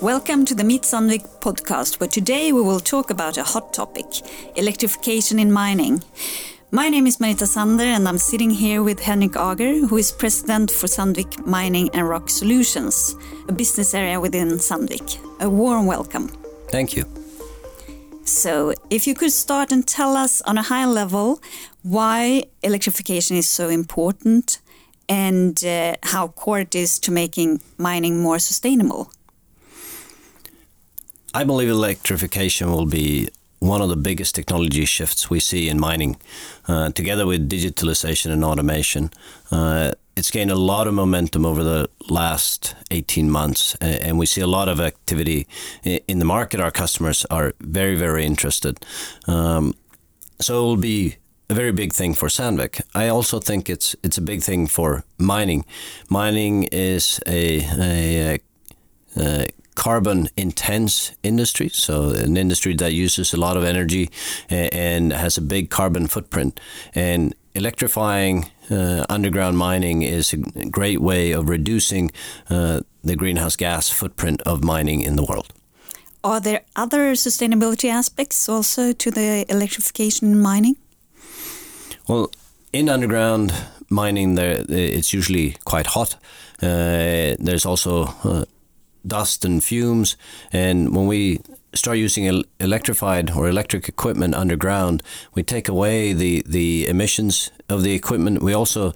Welcome to the Meet Sandvik podcast, where today we will talk about a hot topic electrification in mining. My name is Marita Sander, and I'm sitting here with Henrik Ager, who is president for Sandvik Mining and Rock Solutions, a business area within Sandvik. A warm welcome. Thank you. So, if you could start and tell us on a high level why electrification is so important and uh, how core it is to making mining more sustainable. I believe electrification will be one of the biggest technology shifts we see in mining. Uh, together with digitalization and automation, uh, it's gained a lot of momentum over the last 18 months, and we see a lot of activity in the market. Our customers are very, very interested. Um, so it will be a very big thing for Sandvik. I also think it's it's a big thing for mining. Mining is a, a, a carbon intense industry, so an industry that uses a lot of energy and has a big carbon footprint. And electrifying uh, underground mining is a great way of reducing uh, the greenhouse gas footprint of mining in the world. Are there other sustainability aspects also to the electrification in mining? Well, in underground mining, there it's usually quite hot. Uh, there's also uh, dust and fumes. And when we start using electrified or electric equipment underground, we take away the, the emissions of the equipment. We also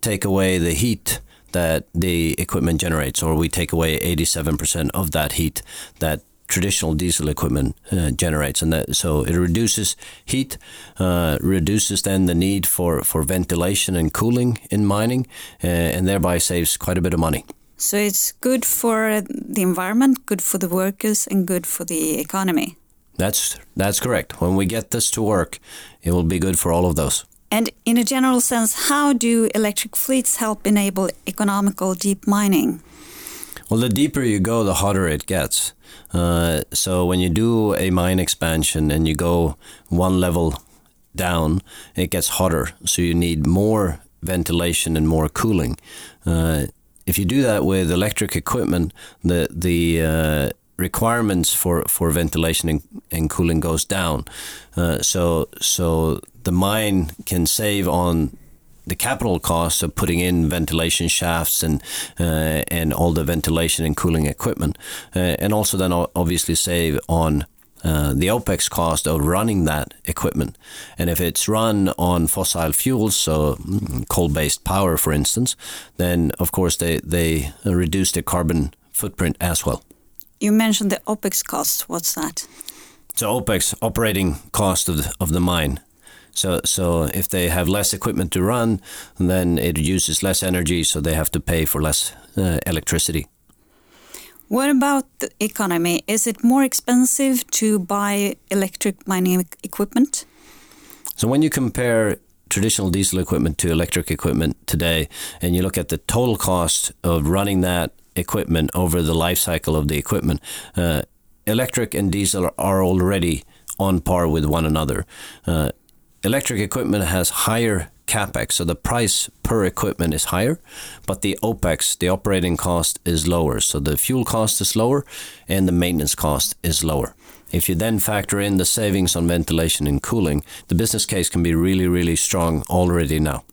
take away the heat that the equipment generates, or we take away 87% of that heat that traditional diesel equipment uh, generates, and that so it reduces heat, uh, reduces then the need for for ventilation and cooling in mining, uh, and thereby saves quite a bit of money. So it's good for the environment, good for the workers, and good for the economy. That's that's correct. When we get this to work, it will be good for all of those. And in a general sense, how do electric fleets help enable economical deep mining? Well, the deeper you go, the hotter it gets. Uh, so when you do a mine expansion and you go one level down, it gets hotter. So you need more ventilation and more cooling. Uh, if you do that with electric equipment, the the uh, requirements for, for ventilation and, and cooling goes down. Uh, so so the mine can save on the capital costs of putting in ventilation shafts and uh, and all the ventilation and cooling equipment, uh, and also then obviously save on uh, the OPEX cost of running that equipment. And if it's run on fossil fuels, so mm, coal based power, for instance, then of course they, they reduce the carbon footprint as well. You mentioned the OPEX cost. What's that? So, OPEX, operating cost of the, of the mine. So, so if they have less equipment to run, then it uses less energy, so they have to pay for less uh, electricity. What about the economy? Is it more expensive to buy electric mining equipment? So when you compare traditional diesel equipment to electric equipment today, and you look at the total cost of running that equipment over the life cycle of the equipment, uh, electric and diesel are already on par with one another. Uh, electric equipment has higher capex, so the price per equipment is higher, but the opex, the operating cost, is lower. So the fuel cost is lower and the maintenance cost is lower. If you then factor in the savings on ventilation and cooling, the business case can be really, really strong already now.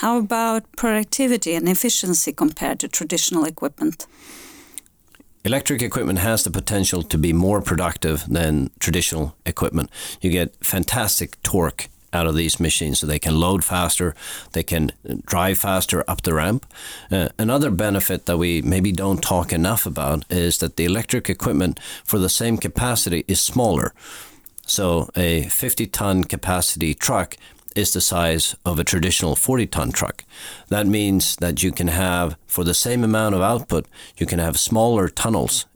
How about productivity and efficiency compared to traditional equipment? Electric equipment has the potential to be more productive than traditional equipment. You get fantastic torque out of these machines so they can load faster, they can drive faster up the ramp. Uh, another benefit that we maybe don't talk enough about is that the electric equipment for the same capacity is smaller. So a 50 ton capacity truck is the size of a traditional 40 ton truck. That means that you can have, for the same amount of output, you can have smaller tunnels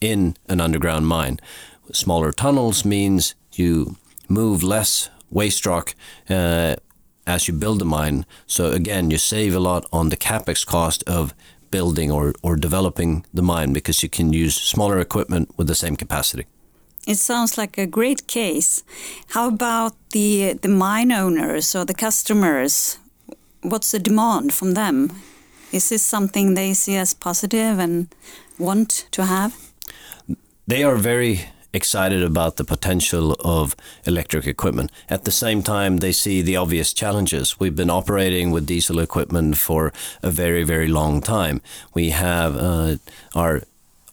in an underground mine. Smaller tunnels means you move less waste rock uh, as you build the mine. So again, you save a lot on the capex cost of building or, or developing the mine because you can use smaller equipment with the same capacity. It sounds like a great case. How about the the mine owners or the customers? What's the demand from them? Is this something they see as positive and want to have? they are very excited about the potential of electric equipment. At the same time, they see the obvious challenges. We've been operating with diesel equipment for a very, very long time. We have uh, our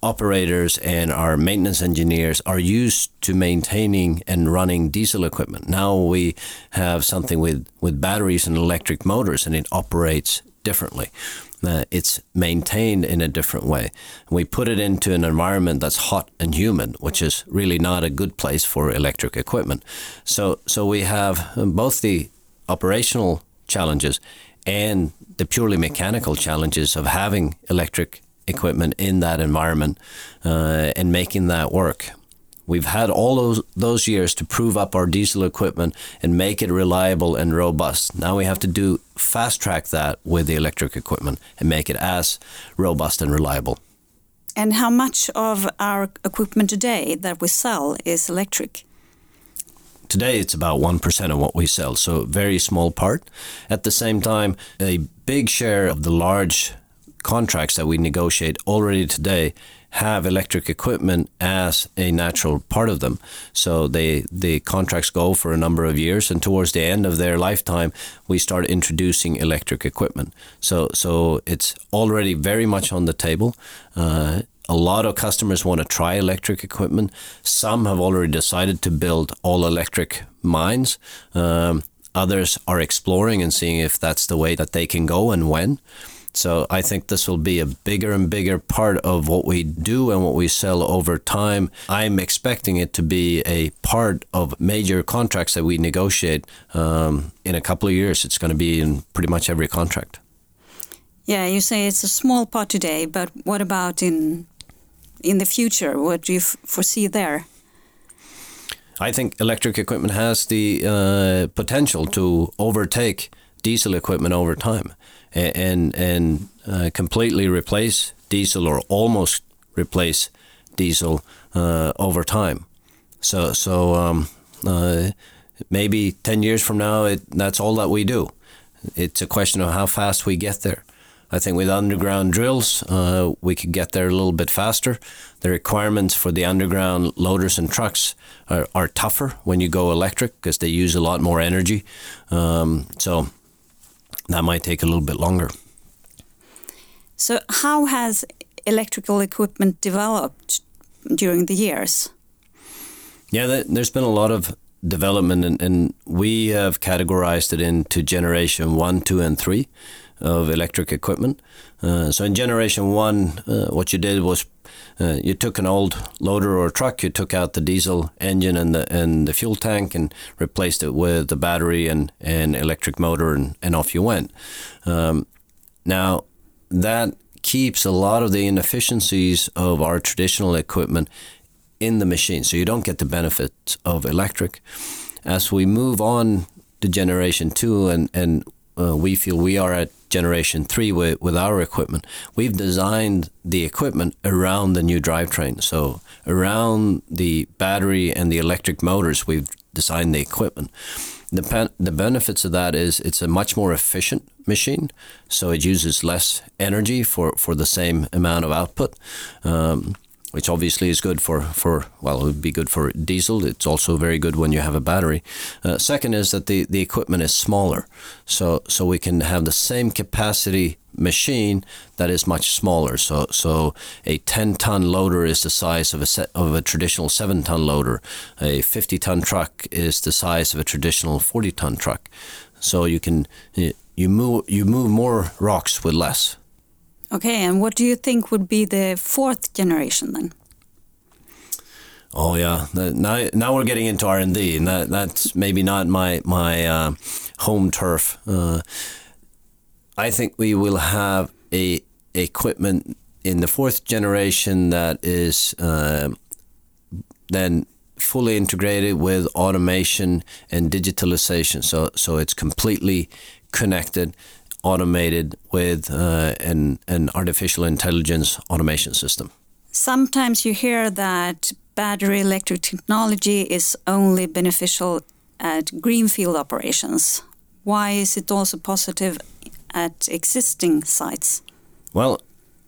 operators and our maintenance engineers are used to maintaining and running diesel equipment. Now we have something with, with batteries and electric motors and it operates differently. Uh, it's maintained in a different way. We put it into an environment that's hot and humid, which is really not a good place for electric equipment. So, so we have both the operational challenges and the purely mechanical challenges of having electric equipment in that environment uh, and making that work. We've had all those, those years to prove up our diesel equipment and make it reliable and robust. Now we have to do fast track that with the electric equipment and make it as robust and reliable. And how much of our equipment today that we sell is electric? Today it's about 1% of what we sell, so very small part. At the same time, a big share of the large contracts that we negotiate already today have electric equipment as a natural part of them. So they the contracts go for a number of years, and towards the end of their lifetime, we start introducing electric equipment. So so it's already very much on the table. Uh, a lot of customers want to try electric equipment. Some have already decided to build all electric mines. Um, others are exploring and seeing if that's the way that they can go and when. So I think this will be a bigger and bigger part of what we do and what we sell over time. I'm expecting it to be a part of major contracts that we negotiate um, in a couple of years. It's going to be in pretty much every contract. Yeah, you say it's a small part today, but what about in in the future? What do you foresee there? I think electric equipment has the uh, potential to overtake diesel equipment over time and and uh, completely replace diesel or almost replace diesel uh, over time. So so um, uh, maybe ten years from now, it, that's all that we do. It's a question of how fast we get there. I think with underground drills, uh, we could get there a little bit faster. The requirements for the underground loaders and trucks are, are tougher when you go electric because they use a lot more energy. Um, so that might take a little bit longer. So, how has electrical equipment developed during the years? Yeah, there's been a lot of development, and, and, we have categorized it into generation one, two, and three of electric equipment. Uh, so, in generation one, uh, what you did was uh, you took an old loader or truck, you took out the diesel engine and the and the fuel tank, and replaced it with the battery and, and electric motor, and, and off you went. Um, now that keeps a lot of the inefficiencies of our traditional equipment in the machine, so you don't get the benefits of electric. As we move on to generation two, and and uh, we feel we are at generation three with, with our equipment, we've designed the equipment around the new drivetrain. So around the battery and the electric motors, we've designed the equipment. The, the benefits of that is it's a much more efficient machine, so it uses less energy for, for the same amount of output. Um, which obviously is good for, for well, it would be good for diesel. It's also very good when you have a battery. Uh, second is that the, the equipment is smaller, so so we can have the same capacity machine that is much smaller. So so a 10 ton loader is the size of a set of a traditional 7 ton loader. A 50 ton truck is the size of a traditional 40 ton truck. So you can you move you move more rocks with less. Okay, and what do you think would be the fourth generation then? Oh yeah, now now we're getting into R and D, and that that's maybe not my my uh, home turf. Uh, I think we will have a equipment in the fourth generation that is uh, then fully integrated with automation and digitalization. So so it's completely connected automated with uh, an, an artificial intelligence automation system. Sometimes you hear that battery electric technology is only beneficial at greenfield operations. Why is it also positive at existing sites? Well,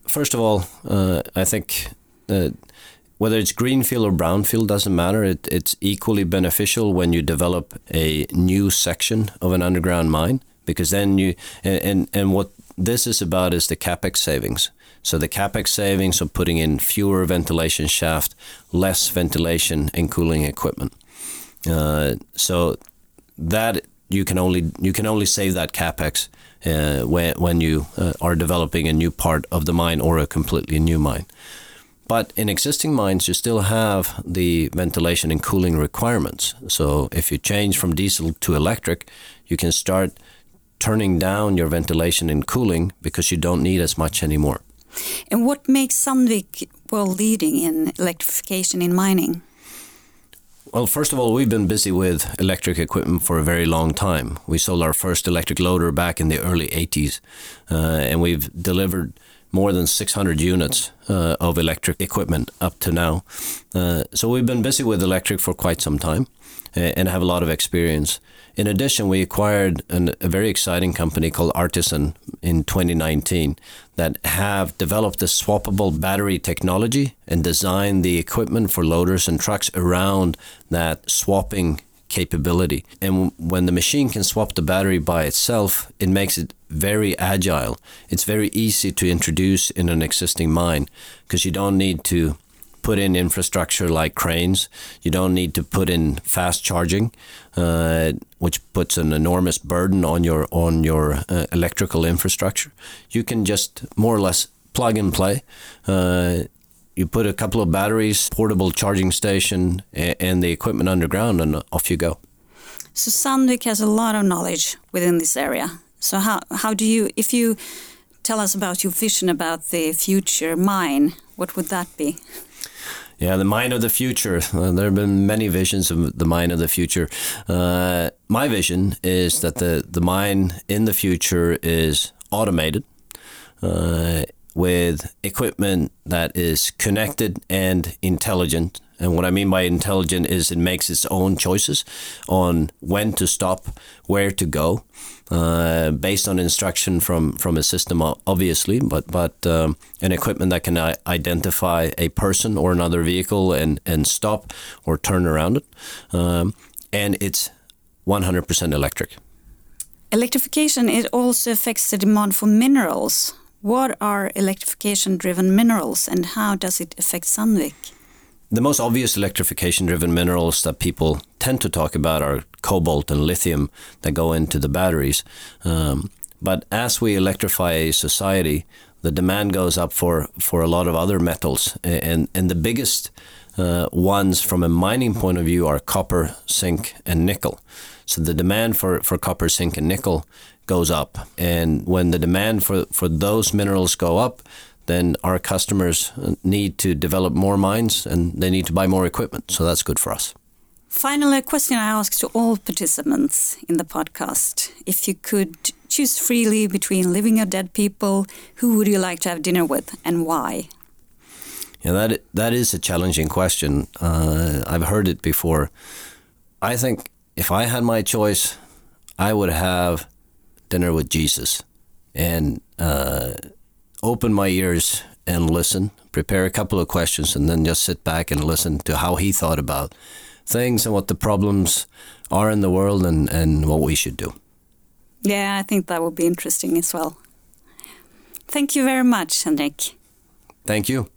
first of all, uh, I think uh, whether it's greenfield or brownfield doesn't matter. It, it's equally beneficial when you develop a new section of an underground mine because then you and, and, what this is about is the capex savings. So the capex savings of putting in fewer ventilation shaft, less ventilation and cooling equipment. Uh, so that you can only you can only save that capex uh, when when you uh, are developing a new part of the mine or a completely new mine. But in existing mines, you still have the ventilation and cooling requirements. So if you change from diesel to electric, you can start turning down your ventilation and cooling because you don't need as much anymore. And what makes Sandvik world leading in electrification in mining? Well, first of all, we've been busy with electric equipment for a very long time. We sold our first electric loader back in the early 80s, uh, and we've delivered more than 600 units uh, of electric equipment up to now. Uh, so we've been busy with electric for quite some time uh, and have a lot of experience. In addition, we acquired an, a very exciting company called Artisan in 2019 that have developed the swappable battery technology and designed the equipment for loaders and trucks around that swapping capability. And when the machine can swap the battery by itself, it makes it very agile. It's very easy to introduce in an existing mine because you don't need to put in infrastructure like cranes. You don't need to put in fast charging, uh, which puts an enormous burden on your on your uh, electrical infrastructure. You can just more or less plug and play. Uh, you put a couple of batteries, portable charging station, and the equipment underground, and off you go. So Sandvik has a lot of knowledge within this area. So how how do you, if you tell us about your vision about the future mine, what would that be? Yeah, the mine of the future. Uh, there have been many visions of the mine of the future. Uh, my vision is that the, the mine in the future is automated. Uh, with equipment that is connected and intelligent. And what I mean by intelligent is it makes its own choices on when to stop, where to go, uh, based on instruction from, from a system, obviously, but but um, an equipment that can identify a person or another vehicle and, and stop or turn around it. Um, and it's 100% electric. Electrification it also affects the demand for minerals. What are electrification driven minerals and how does it affect Sandvik? The most obvious electrification driven minerals that people tend to talk about are cobalt and lithium that go into the batteries. Um, but as we electrify a society, the demand goes up for, for a lot of other metals. And, and the biggest uh, ones from a mining point of view are copper, zinc, and nickel. So the demand for, for copper, zinc, and nickel goes up. And when the demand for, for those minerals go up, then our customers need to develop more mines and they need to buy more equipment. So that's good for us. Finally, a question I ask to all participants in the podcast. If you could choose freely between living or dead people, who would you like to have dinner with and why? Yeah, that that is a challenging question. Uh, I've heard it before. I think if I had my choice, I would have dinner with Jesus and uh, open my ears and listen, prepare a couple of questions, and then just sit back and listen to how he thought about things and what the problems are in the world and, and what we should do. Yeah, I think that would be interesting as well. Thank you very much, Henrik. Thank you.